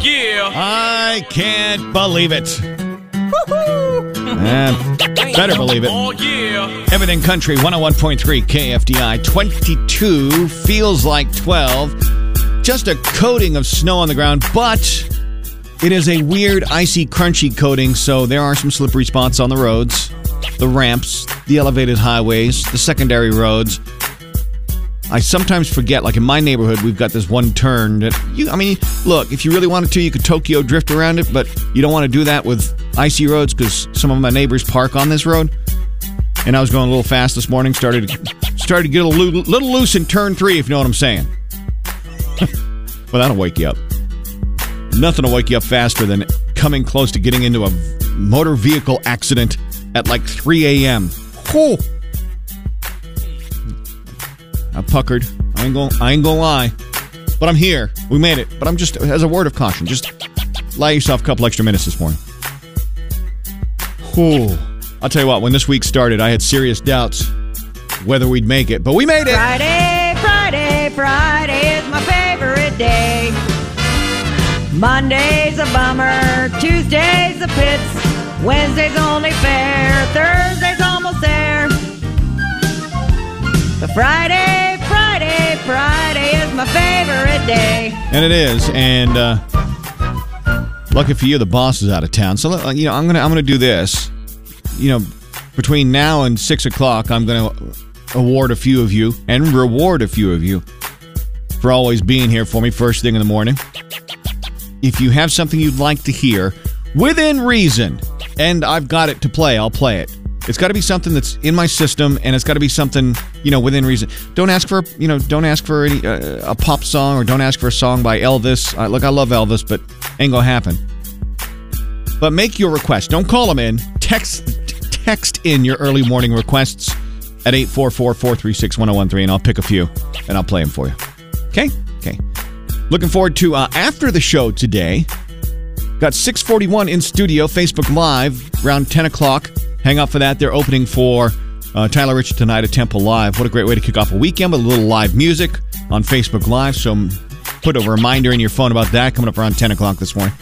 yeah. I can't believe it. Better believe it. Oh, yeah. Everything Country 101.3 KFDI 22 feels like 12. Just a coating of snow on the ground, but it is a weird icy crunchy coating, so there are some slippery spots on the roads, the ramps, the elevated highways, the secondary roads. I sometimes forget, like in my neighborhood, we've got this one turn that you, I mean, look, if you really wanted to, you could Tokyo drift around it, but you don't want to do that with icy roads because some of my neighbors park on this road. And I was going a little fast this morning, started started to get a little, little loose in turn three, if you know what I'm saying. well, that'll wake you up. Nothing will wake you up faster than coming close to getting into a motor vehicle accident at like 3 a.m. Whew. I puckered. I ain't gonna, I ain't gonna lie. But I'm here. We made it. But I'm just, as a word of caution, just allow yourself a couple extra minutes this morning. Whew. I'll tell you what, when this week started, I had serious doubts whether we'd make it, but we made it. Friday, Friday, Friday is my favorite day. Monday's a bummer, Tuesday's a pits, Wednesday's only fair, Thursday's Friday, Friday, Friday is my favorite day. And it is. And uh, lucky for you, the boss is out of town. So uh, you know, I'm gonna I'm gonna do this. You know, between now and six o'clock, I'm gonna award a few of you and reward a few of you for always being here for me first thing in the morning. If you have something you'd like to hear within reason, and I've got it to play, I'll play it. It's got to be something that's in my system, and it's got to be something you know within reason. Don't ask for you know, don't ask for any, uh, a pop song, or don't ask for a song by Elvis. Uh, look, I love Elvis, but ain't gonna happen. But make your request. Don't call them in. Text text in your early morning requests at 844-436-1013, and I'll pick a few and I'll play them for you. Okay? Okay. Looking forward to uh, after the show today. Got 641 in studio, Facebook Live, around 10 o'clock. Hang out for that. They're opening for uh, Tyler Rich tonight at Temple Live. What a great way to kick off a weekend with a little live music on Facebook Live. So put a reminder in your phone about that coming up around 10 o'clock this morning.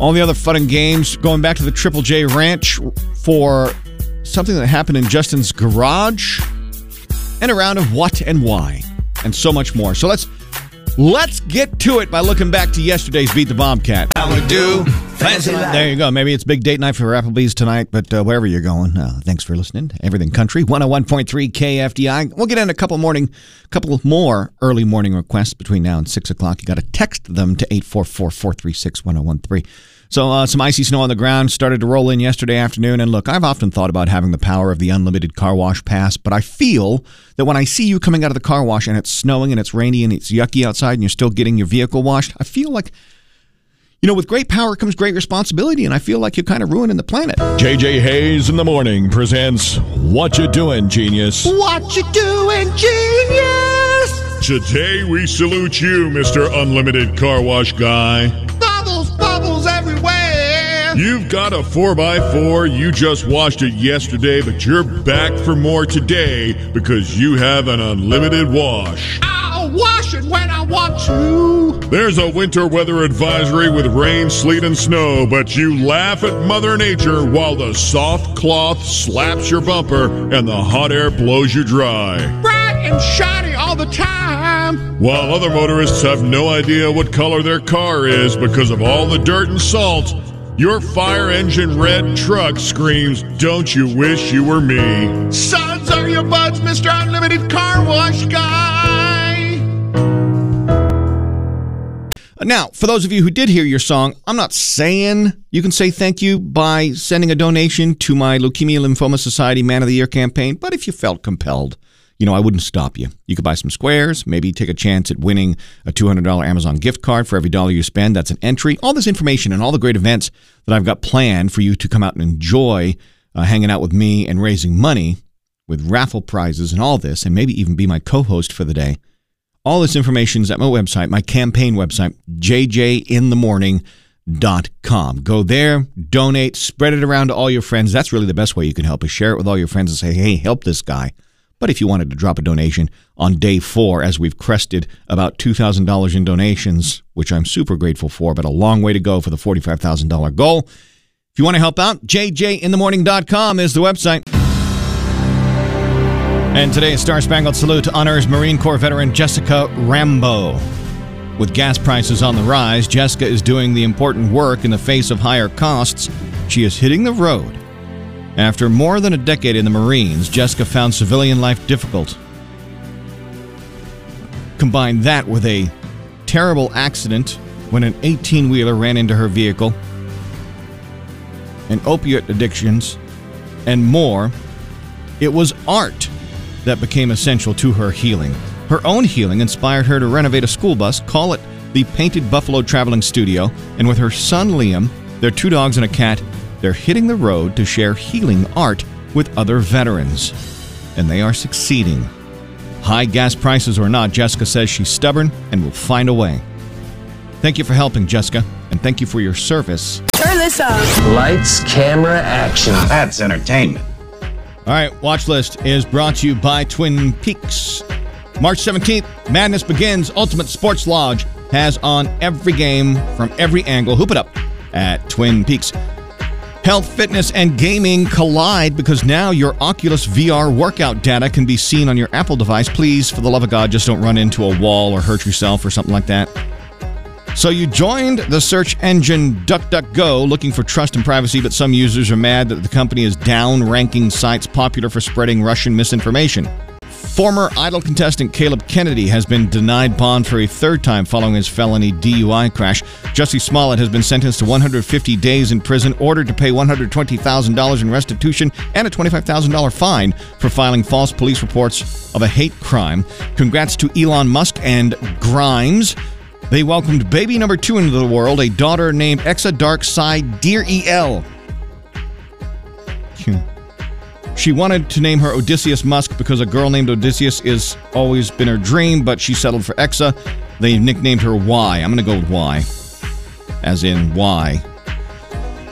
All the other fun and games going back to the Triple J Ranch for something that happened in Justin's garage and a round of what and why and so much more. So let's let's get to it by looking back to yesterday's Beat the Bobcat. I'm gonna do fancy life. There you go. Maybe it's big date night for Applebee's tonight, but uh, wherever you're going, uh, thanks for listening. Everything Country 101.3 KFDI. We'll get in a couple morning, couple more early morning requests between now and six o'clock. You got to text them to 844-436-1013. So uh, some icy snow on the ground started to roll in yesterday afternoon. And look, I've often thought about having the power of the unlimited car wash pass, but I feel that when I see you coming out of the car wash and it's snowing and it's rainy and it's yucky outside and you're still getting your vehicle washed, I feel like you know, with great power comes great responsibility, and I feel like you're kind of ruining the planet. JJ Hayes in the morning presents What You Doing, Genius? What you doing, genius? Today we salute you, Mr. Unlimited Car Wash Guy. Bubbles, bubbles everywhere. You've got a 4x4, you just washed it yesterday, but you're back for more today because you have an unlimited wash. I'll wash it when I want to. There's a winter weather advisory with rain, sleet, and snow, but you laugh at Mother Nature while the soft cloth slaps your bumper and the hot air blows you dry. Bright and shiny all the time. While other motorists have no idea what color their car is because of all the dirt and salt, your fire engine red truck screams, Don't you wish you were me? Sons are your buds, Mr. Unlimited Car Wash Guy. Now, for those of you who did hear your song, I'm not saying you can say thank you by sending a donation to my Leukemia Lymphoma Society Man of the Year campaign, but if you felt compelled, you know, I wouldn't stop you. You could buy some squares, maybe take a chance at winning a $200 Amazon gift card for every dollar you spend. That's an entry. All this information and all the great events that I've got planned for you to come out and enjoy uh, hanging out with me and raising money with raffle prizes and all this, and maybe even be my co host for the day. All this information is at my website, my campaign website, jjinthemorning.com. Go there, donate, spread it around to all your friends. That's really the best way you can help is share it with all your friends and say, hey, help this guy. But if you wanted to drop a donation on day four, as we've crested about $2,000 in donations, which I'm super grateful for, but a long way to go for the $45,000 goal. If you want to help out, jjinthemorning.com is the website. And today's Star Spangled Salute honors Marine Corps veteran Jessica Rambo. With gas prices on the rise, Jessica is doing the important work in the face of higher costs. She is hitting the road. After more than a decade in the Marines, Jessica found civilian life difficult. Combine that with a terrible accident when an 18 wheeler ran into her vehicle, and opiate addictions, and more, it was art that became essential to her healing. Her own healing inspired her to renovate a school bus, call it the Painted Buffalo Traveling Studio, and with her son Liam, their two dogs and a cat, they're hitting the road to share healing art with other veterans. And they are succeeding. High gas prices or not, Jessica says she's stubborn and will find a way. Thank you for helping, Jessica, and thank you for your service. Turn this on. Lights, camera, action. That's entertainment. All right, watch list is brought to you by Twin Peaks. March 17th, Madness Begins. Ultimate Sports Lodge has on every game from every angle. Hoop it up at Twin Peaks. Health, fitness, and gaming collide because now your Oculus VR workout data can be seen on your Apple device. Please, for the love of God, just don't run into a wall or hurt yourself or something like that. So you joined the search engine DuckDuckGo looking for trust and privacy, but some users are mad that the company is down ranking sites popular for spreading Russian misinformation. Former Idol contestant Caleb Kennedy has been denied bond for a third time following his felony DUI crash. Jussie Smollett has been sentenced to 150 days in prison, ordered to pay $120,000 in restitution and a $25,000 fine for filing false police reports of a hate crime. Congrats to Elon Musk and Grimes. They welcomed baby number two into the world, a daughter named Exa Dark Sideræl. She wanted to name her Odysseus Musk because a girl named Odysseus is always been her dream, but she settled for Exa. They nicknamed her Y. I'm going to go with Y, as in Y.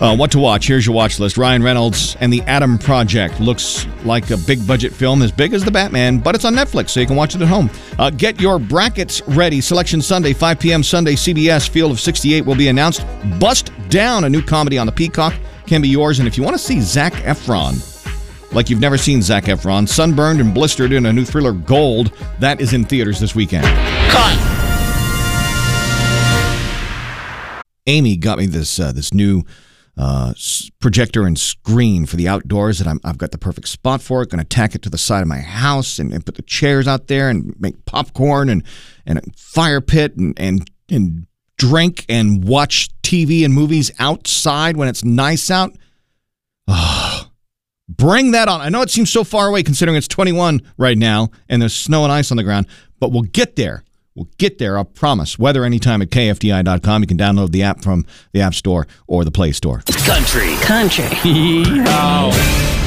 Uh, what to watch? Here's your watch list. Ryan Reynolds and the Adam Project looks like a big budget film, as big as the Batman, but it's on Netflix, so you can watch it at home. Uh, get your brackets ready. Selection Sunday, 5 p.m. Sunday, CBS Field of 68 will be announced. Bust Down, a new comedy on the Peacock, can be yours. And if you want to see Zac Efron, like you've never seen Zac Efron, sunburned and blistered in a new thriller Gold, that is in theaters this weekend. Cut. Amy got me this uh, this new uh, projector and screen for the outdoors that i have got the perfect spot for it. Going to tack it to the side of my house and, and, put the chairs out there and make popcorn and and a fire pit and and and drink and watch TV and movies outside when it's nice out. Oh, bring that on. I know it seems so far away considering it's 21 right now and there's snow and ice on the ground, but we'll get there. We'll get there, I promise. Weather anytime at KFDI.com. You can download the app from the App Store or the Play Store. Country. Country.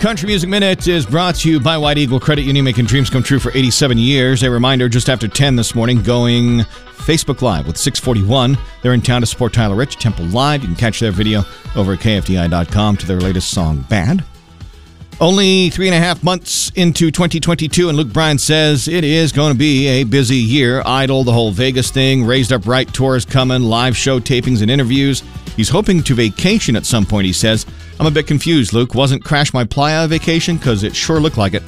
Country Music Minute is brought to you by White Eagle Credit Union, making dreams come true for 87 years. A reminder just after 10 this morning, going Facebook Live with 641. They're in town to support Tyler Rich, Temple Live. You can catch their video over at KFDI.com to their latest song, Bad. Only three and a half months into 2022, and Luke Bryan says it is going to be a busy year. Idol, the whole Vegas thing, Raised Up Right tour is coming, live show tapings and interviews. He's hoping to vacation at some point, he says. I'm a bit confused, Luke. Wasn't Crash My Playa a vacation? Because it sure looked like it.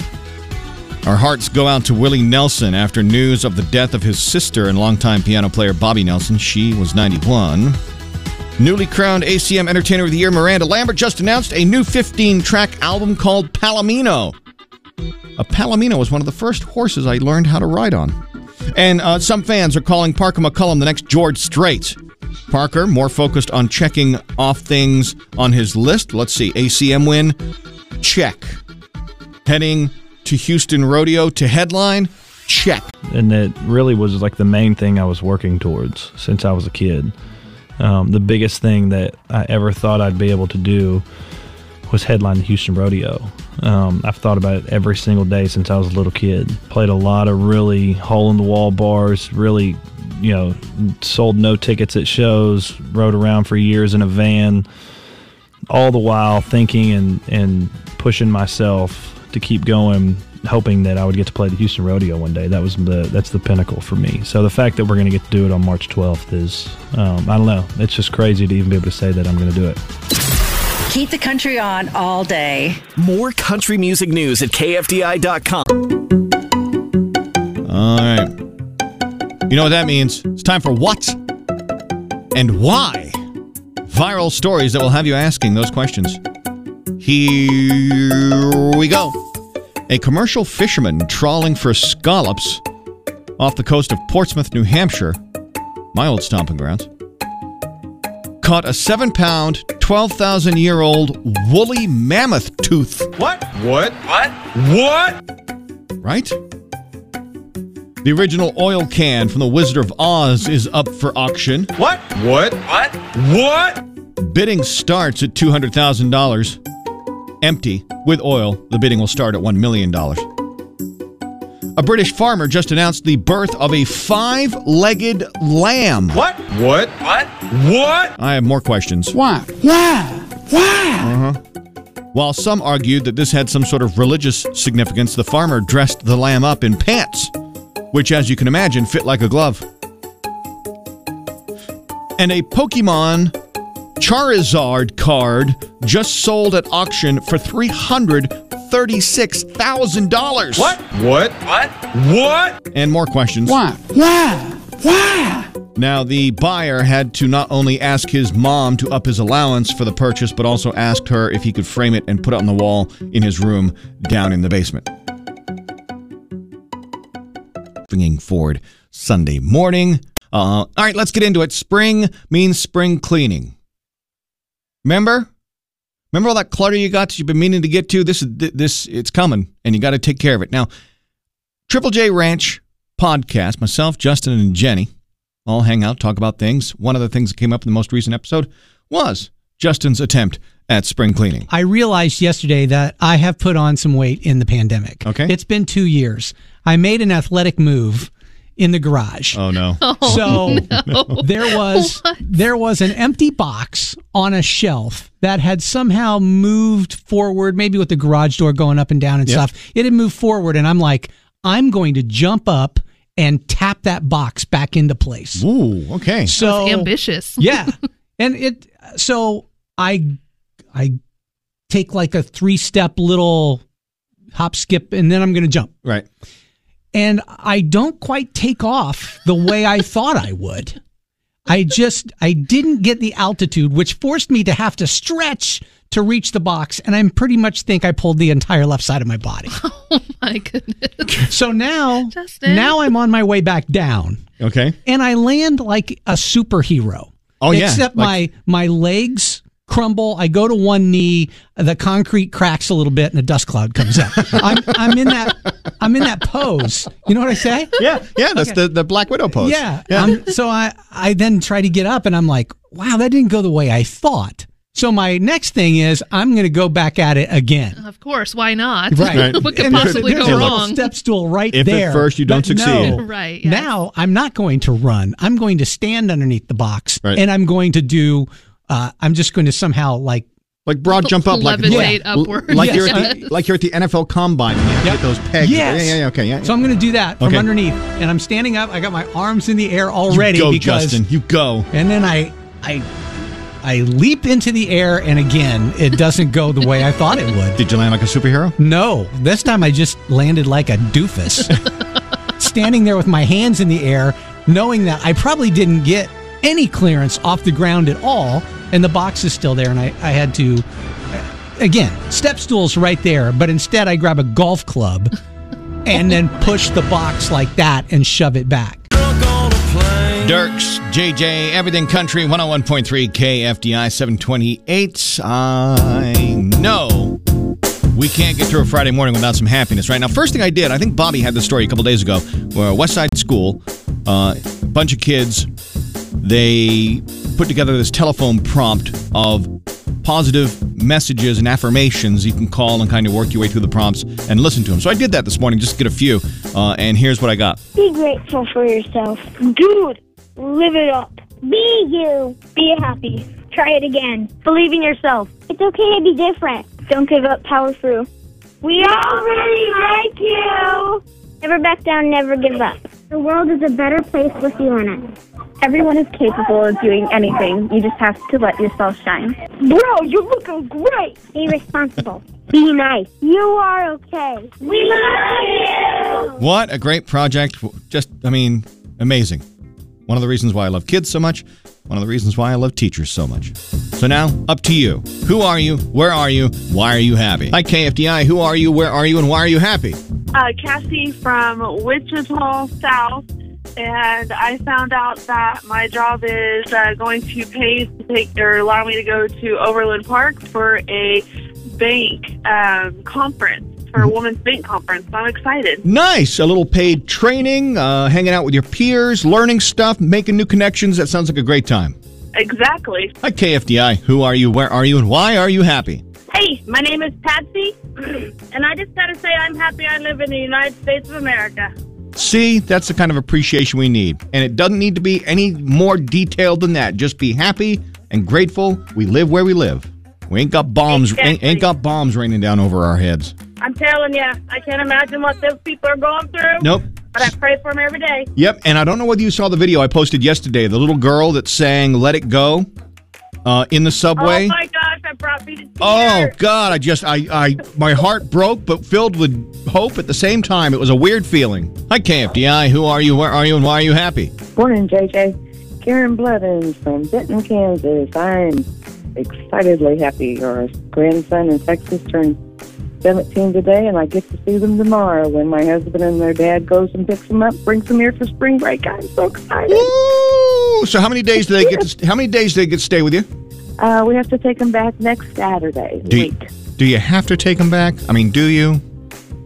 Our hearts go out to Willie Nelson after news of the death of his sister and longtime piano player Bobby Nelson. She was 91. Newly crowned ACM Entertainer of the Year Miranda Lambert just announced a new 15 track album called Palomino. A Palomino was one of the first horses I learned how to ride on. And uh, some fans are calling Parker McCollum the next George Strait. Parker, more focused on checking off things on his list. Let's see, ACM win, check. Heading to Houston Rodeo to headline, check. And that really was like the main thing I was working towards since I was a kid. Um, the biggest thing that I ever thought I'd be able to do was headline the Houston Rodeo. Um, I've thought about it every single day since I was a little kid. Played a lot of really hole in the wall bars, really, you know, sold no tickets at shows, rode around for years in a van, all the while thinking and, and pushing myself to keep going, hoping that I would get to play the Houston Rodeo one day. That was the that's the pinnacle for me. So the fact that we're going to get to do it on March 12th is, um, I don't know, it's just crazy to even be able to say that I'm going to do it. Keep the country on all day. More country music news at KFDI.com. All right. You know what that means? It's time for what and why. Viral stories that will have you asking those questions. Here we go. A commercial fisherman trawling for scallops off the coast of Portsmouth, New Hampshire, my old stomping grounds, caught a seven pound, 12,000 year old woolly mammoth tooth. What? What? What? What? Right? The original oil can from The Wizard of Oz is up for auction. What? What? What? What? Bidding starts at $200,000. Empty. With oil, the bidding will start at $1 million. A British farmer just announced the birth of a five legged lamb. What? What? What? What? I have more questions. Why? Why? Why? Uh-huh. While some argued that this had some sort of religious significance, the farmer dressed the lamb up in pants, which, as you can imagine, fit like a glove. And a Pokemon Charizard card just sold at auction for $336,000. What? What? What? What? And more questions. Why? Why? Why? Now, the buyer had to not only ask his mom to up his allowance for the purchase, but also asked her if he could frame it and put it on the wall in his room down in the basement. Bringing forward Sunday morning. Uh, all right, let's get into it. Spring means spring cleaning. Remember? Remember all that clutter you got that you've been meaning to get to? This is this it's coming, and you got to take care of it. Now, Triple J Ranch podcast, myself, Justin, and Jenny all hang out, talk about things. One of the things that came up in the most recent episode was Justin's attempt at spring cleaning. I realized yesterday that I have put on some weight in the pandemic. Okay. It's been two years. I made an athletic move in the garage. Oh no. Oh, so there was there was an empty box on a shelf that had somehow moved forward, maybe with the garage door going up and down and Yep. stuff. It had moved forward, and I'm like, I'm going to jump up and tap that box back into place. Ooh, okay. So ambitious. yeah, and it. So I, I take like a three step little hop skip, and then I'm going to jump. Right. And I don't quite take off the way I thought I would. I just I didn't get the altitude, which forced me to have to stretch to reach the box, and I pretty much think I pulled the entire left side of my body. Oh my goodness. So now, Justin. now I'm on my way back down, Okay. and I land like a superhero. Oh, yeah. Except Like- my my legs crumble. I go to one knee. The concrete cracks a little bit, and a dust cloud comes up. I'm I'm in that I'm in that pose. You know what I say? Yeah, yeah, that's the, the Black Widow pose. Yeah. Um, so I, I then try to get up and I'm like, wow, that didn't go the way I thought. So my next thing is I'm going to go back at it again. Of course, why not? Right. what could And possibly there's go a wrong? step stool right If at there. first you don't But succeed. no, Right, yes. Now I'm not going to run. I'm going to stand underneath the box Right. and I'm going to do, uh, I'm just going to somehow like, Like broad jump up, like yeah. upwards. like you're at the, like you're at the NFL Combine. And you have get those pegs. Yes. Yeah, yeah, yeah. Okay, yeah. so I'm going to do that from Okay. underneath and I'm standing up. I got my arms in the air already. you already go, because Justin. You go. and then I I I leap into the air and again it doesn't go the way I thought it would. Did you land like a superhero? No, this time I just landed like a doofus. Standing there with my hands in the air, knowing that I probably didn't get any clearance off the ground at all, and the box is still there, and I, I had to again, step stools right there, but instead I grab a golf club and then push the box like that and shove it back. Dirks, JJ, Everything Country, 101.3 KFDI 728. I know we can't get through a Friday morning without some happiness, right? Now, first thing I did, I think Bobby had this story a couple days ago, where West Side School, uh, a bunch of kids, they put together this telephone prompt of positive messages and affirmations you can call and kind of work your way through the prompts and listen to them. So I did that this morning just to get a few, uh, and here's what I got. Be grateful for yourself. Dude, live it up. Be you. Be happy. Try it again. Believe in yourself. It's okay to be different. Don't give up power through. We all really like you. Never back down, never give up. The world is a better place with you in it. Everyone is capable of doing anything. You just have to let yourself shine. Bro, you're looking great. Be responsible. Be nice. You are okay. We love you. What a great project. Just, I mean, amazing. One of the reasons why I love kids so much, one of the reasons why I love teachers so much. So now, up to you. Who are you? Where are you? Why are you happy? Hi, KFDI. Who are you? Where are you? And why are you happy? uh, Cassie from Wichita South, and I found out that my job is uh, going to pay to take or allow me to go to Overland Park for a bank um, conference for a women's bank conference. So I'm excited. Nice. A little paid training, uh, hanging out with your peers, learning stuff, making new connections. That sounds like a great time. Exactly. Hi, KFDI. Who are you? Where are you? And why are you happy? Hey, my name is Patsy, and I just gotta say I'm happy I live in the United States of America. See, that's the kind of appreciation we need. And it doesn't need to be any more detailed than that. Just be happy and grateful we live where we live. We ain't got bombs ain't, Exactly. ain't got bombs raining down over our heads. I'm telling you, I can't imagine what those people are going through. Nope. But I pray for them every day. Yep, and I don't know whether you saw the video I posted yesterday. The little girl that sang "Let It Go" uh, in the subway. Oh that brought me to tears. Oh God! I just I I my heart broke, but filled with hope at the same time. It was a weird feeling. Hi KFDI. Who are you? Where are you? And why are you happy? Morning, JJ. Karen Blevins from Benton, Kansas. I'm excitedly happy. Our grandson in Texas turned 17 today, and I get to see them tomorrow when my husband and their dad goes and picks them up, brings them here for spring break. I'm so excited. Ooh, so how many days do they get? To, how many days do they get to stay with you? Uh, we have to take them back next Saturday. Do you, do you have to take them back? I mean, do you?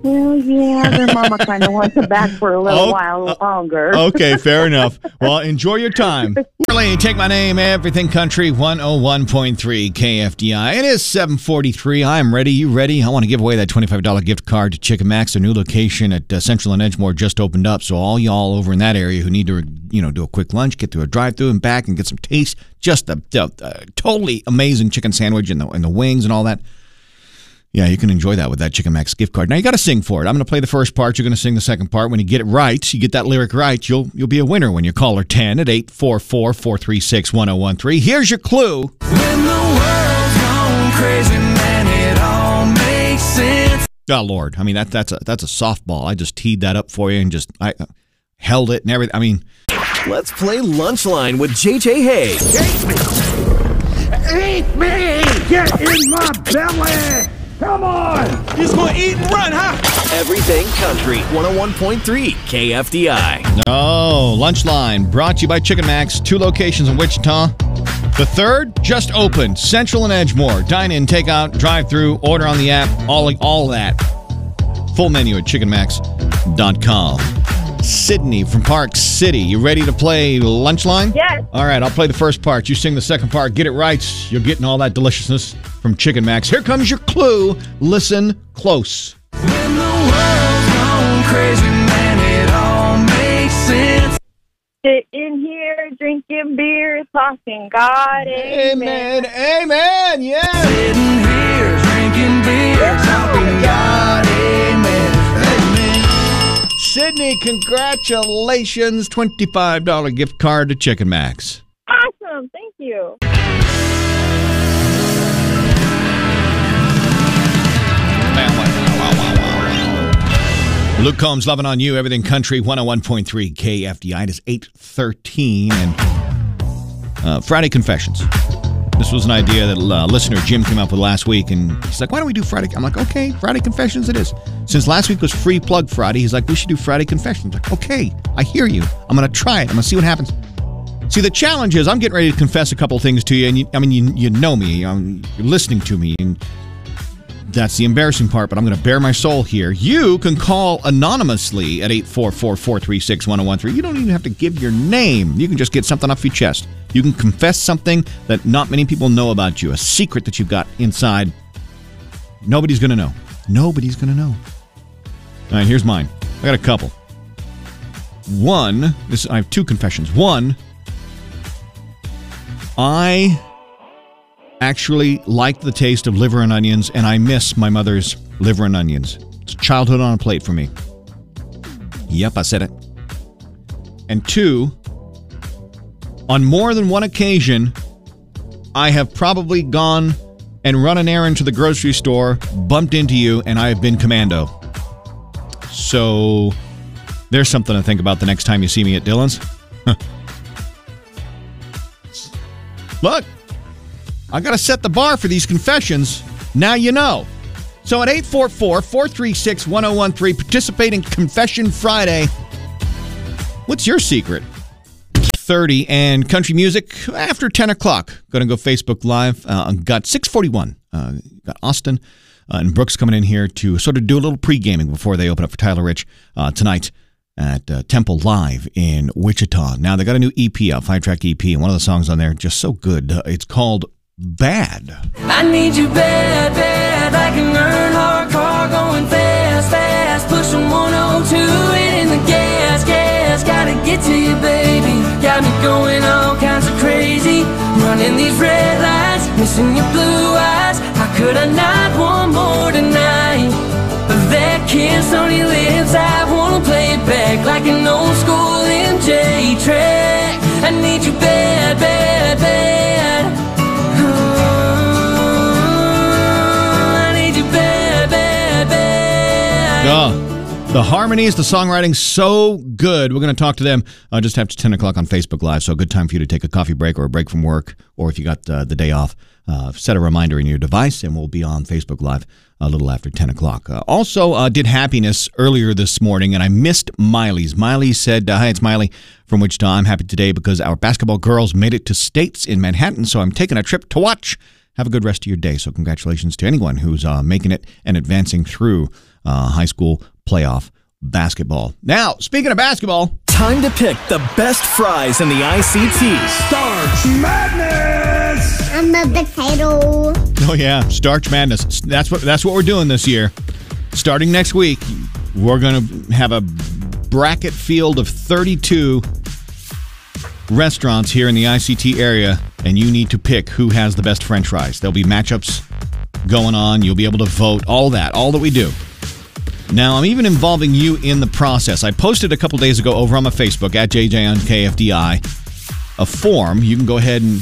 Well, yeah, their mama kind of wants them back for a little Oh, while longer. Okay, fair enough. Well, enjoy your time. Really, take my name, Everything Country 101.3 KFDI. It is 743. I'm ready. You ready? I want to give away that $25 gift card to Chicken Max. Their new location at uh, Central and Edgemoor just opened up. So all y'all over in that area who need to, you know, do a quick lunch, get through a drive-through and back and get some taste, just a, a, a totally amazing chicken sandwich and the, and the wings and all that. Yeah, you can enjoy that with that Chicken Max gift card. Now you got to sing for it. I'm going to play the first part. You're going to sing the second part. When you get it right, you get that lyric right, you'll you'll be a winner when you call her 10 at 844-436-1013. Here's your clue. When the world's gone crazy, man, it all makes sense. Oh Lord, I mean that that's a that's a softball. I just teed that up for you and just I uh, held it and everything. I mean, Let's play Lunchline with JJ Hay. Eat me, eat me! Get in my belly! Come on! Just gonna eat and run, huh? Everything Country 101.3 KFDI. oh, Lunch Line brought to you by Chicken Max. Two locations in Wichita. The third just opened. Central and Edgemoor. Dine in, take out, drive through, order on the app. All all that. Full menu at chickenmax.com. Sydney from Park City. You ready to play Lunchline? Yes. All right, I'll play the first part. You sing the second part. Get it right. You're getting all that deliciousness from Chicken Max. Here comes your clue. Listen close. When the world's gone crazy, man, it all makes sense. Sit in here drinking beer, talking God. Amen. Amen. Yeah. Sitting here drinking beer, talking God, amen. Amen. Sydney, congratulations. $25 gift card to Chicken Max. Awesome. Thank you. Luke Combs, loving on you. Everything Country 101.3 KFDI. It is 813 and uh, Friday Confessions. This was an idea that uh, listener Jim came up with last week, and he's like, "Why don't we do Friday?" I'm like, "Okay, Friday Confessions it is." Since last week was Free Plug Friday, he's like, "We should do Friday Confessions." I'm like, "Okay, I hear you. I'm to try it. I'm to see what happens." See, the challenge is I'm getting ready to confess a couple things to you, and you, I mean, you, you know me, um, you're listening to me, and that's the embarrassing part, but I'm going to bare my soul here. You can call anonymously at 844-436-1013. You don't even have to give your name. You can just get something off your chest. You can confess something that not many people know about you, a secret that you've got inside. Nobody's going to know. Nobody's going to know. All right, here's mine. I got a couple. One, this I have two confessions. One, I actually like the taste of liver and onions, and I miss my mother's liver and onions. It's childhood on a plate for me. Yep, I said it. And two, on more than one occasion, I have probably gone and run an errand to the grocery store, bumped into you, and I have been commando. So there's something to think about the next time you see me at Dillons. Look, I got to set the bar for these confessions. Now you know. So at 844 436 1013, participate in Confession Friday. What's your secret? 30 and country music after 10 o'clock. Going to go Facebook Live. Uh, got 641. Uh, got Austin uh, and Brooks coming in here to sort of do a little pre gaming before they open up for Tyler Rich uh, tonight at uh, Temple Live in Wichita. Now they got a new EP out, five track EP, and one of the songs on there just so good. Uh, it's called Bad. I need you bad, bad. I can earn hard car going fast, fast. Pushing 102 in the gas, gas. Gotta get to you, baby. Got me going all kinds of crazy. Running these red lights, missing your blue eyes. How could I not want more tonight? But that kiss on your lips, I wanna play it back like an old school MJ track. I need you bad, Oh, the harmonies, the songwriting, so good. We're going to talk to them uh, just after 10 o'clock on Facebook Live. So, a good time for you to take a coffee break or a break from work, or if you got uh, the day off, uh, set a reminder in your device, and we'll be on Facebook Live a little after 10 o'clock. Uh, also, uh, did happiness earlier this morning, and I missed Miley's. Miley said, Hi, it's Miley from Wichita. I'm happy today because our basketball girls made it to states in Manhattan, so I'm taking a trip to watch. Have a good rest of your day. So, congratulations to anyone who's uh, making it and advancing through uh, high school playoff basketball. Now, speaking of basketball, Time to pick the best fries in the ICT. Starch Madness! I'm a potato. Oh yeah, Starch Madness. That's what that's what we're doing this year. Starting next week, we're going to have a bracket field of 32 restaurants here in the ICT area and you need to pick who has the best french fries. There'll be matchups going on, you'll be able to vote, all that, all that we do. Now, I'm even involving you in the process. I posted a couple days ago over on my Facebook at JJ on KFDI a form. You can go ahead and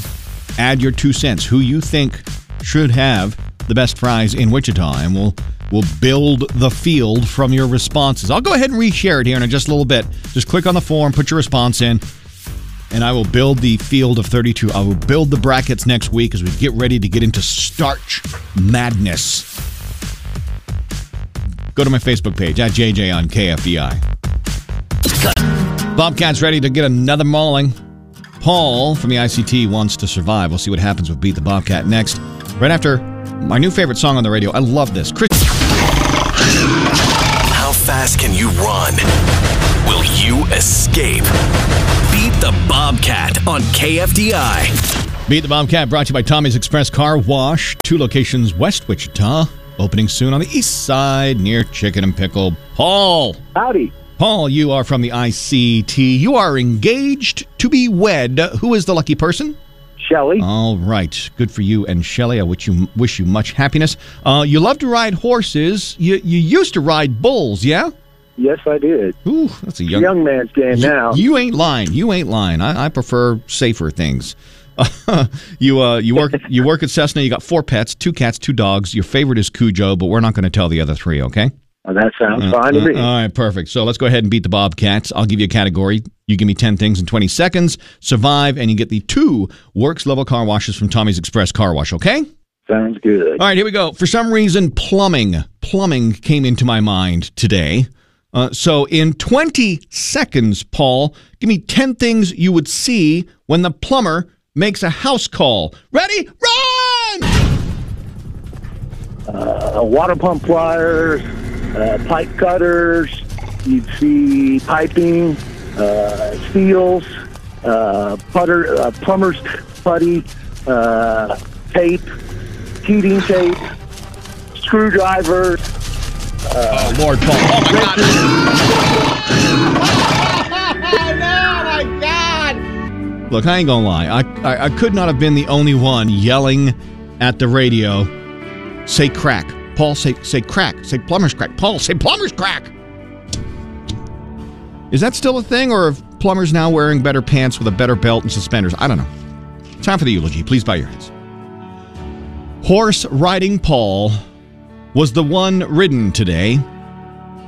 add your two cents. Who you think should have the best fries in Wichita, and we'll we'll build the field from your responses. I'll go ahead and reshare it here in just a little bit. Just click on the form, put your response in, and I will build the field of 32. I will build the brackets next week as we get ready to get into starch madness. Go to my Facebook page at JJ on KFDI. Bobcat's ready to get another mauling. Paul from the ICT wants to survive. We'll see what happens with Beat the Bobcat next. Right after my new favorite song on the radio. I love this. Chris. How fast can you run? Will you escape? Beat the Bobcat on KFDI. Beat the Bobcat brought to you by Tommy's Express Car Wash. Two locations west Wichita. Opening soon on the east side near Chicken N Pickle. Paul. Howdy. Paul, you are from the ICT. You are engaged to be wed. Who is the lucky person? Shelly. All right. Good for you and Shelly. I wish you wish you much happiness. Uh, you love to ride horses. You you used to ride bulls, yeah? Yes, I did. Ooh, that's a young, young man's game you, now. You ain't lying. You ain't lying. I, I prefer safer things. you uh, you work you work at Cessna. You got four pets, two cats, two dogs. Your favorite is Cujo, but we're not going to tell the other three. Okay. Oh, that sounds Uh, fine to uh, me. all right, perfect. So let's go ahead and beat the Bobcats. I'll give you a category. You give me 10 things in 20 seconds, survive, and you get the two works level car washes from Tommy's Express Car Wash, okay? Sounds good. All right, here we go. For some reason, plumbing, plumbing came into my mind today. Uh, so in 20 seconds, Paul, give me 10 things you would see when the plumber makes a house call. Ready? Run! Uh, water pump pliers, uh, pipe cutters. You'd see piping, uh, seals, uh, putter, uh, plumber's putty, uh, tape, heating tape, screwdriver. Uh, oh Lord, Paul! Oh my Look, I ain't gonna lie. I, I I could not have been the only one yelling at the radio say crack. Paul, say say crack. Say plumber's crack. Paul, say plumber's crack. Is that still a thing, or are plumbers now wearing better pants with a better belt and suspenders? I don't know. Time for the eulogy. Please bow your heads. Horse riding Paul was the one ridden today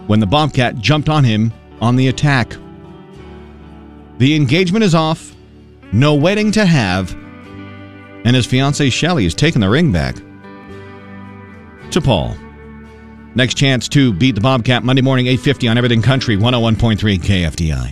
when the Bobcat jumped on him on the attack. The engagement is off, no wedding to have, and his fiancee Shelly has taken the ring back to Paul. Next chance to beat the Bobcat Monday morning 8:50 on Everything Country 101.3 KFDI.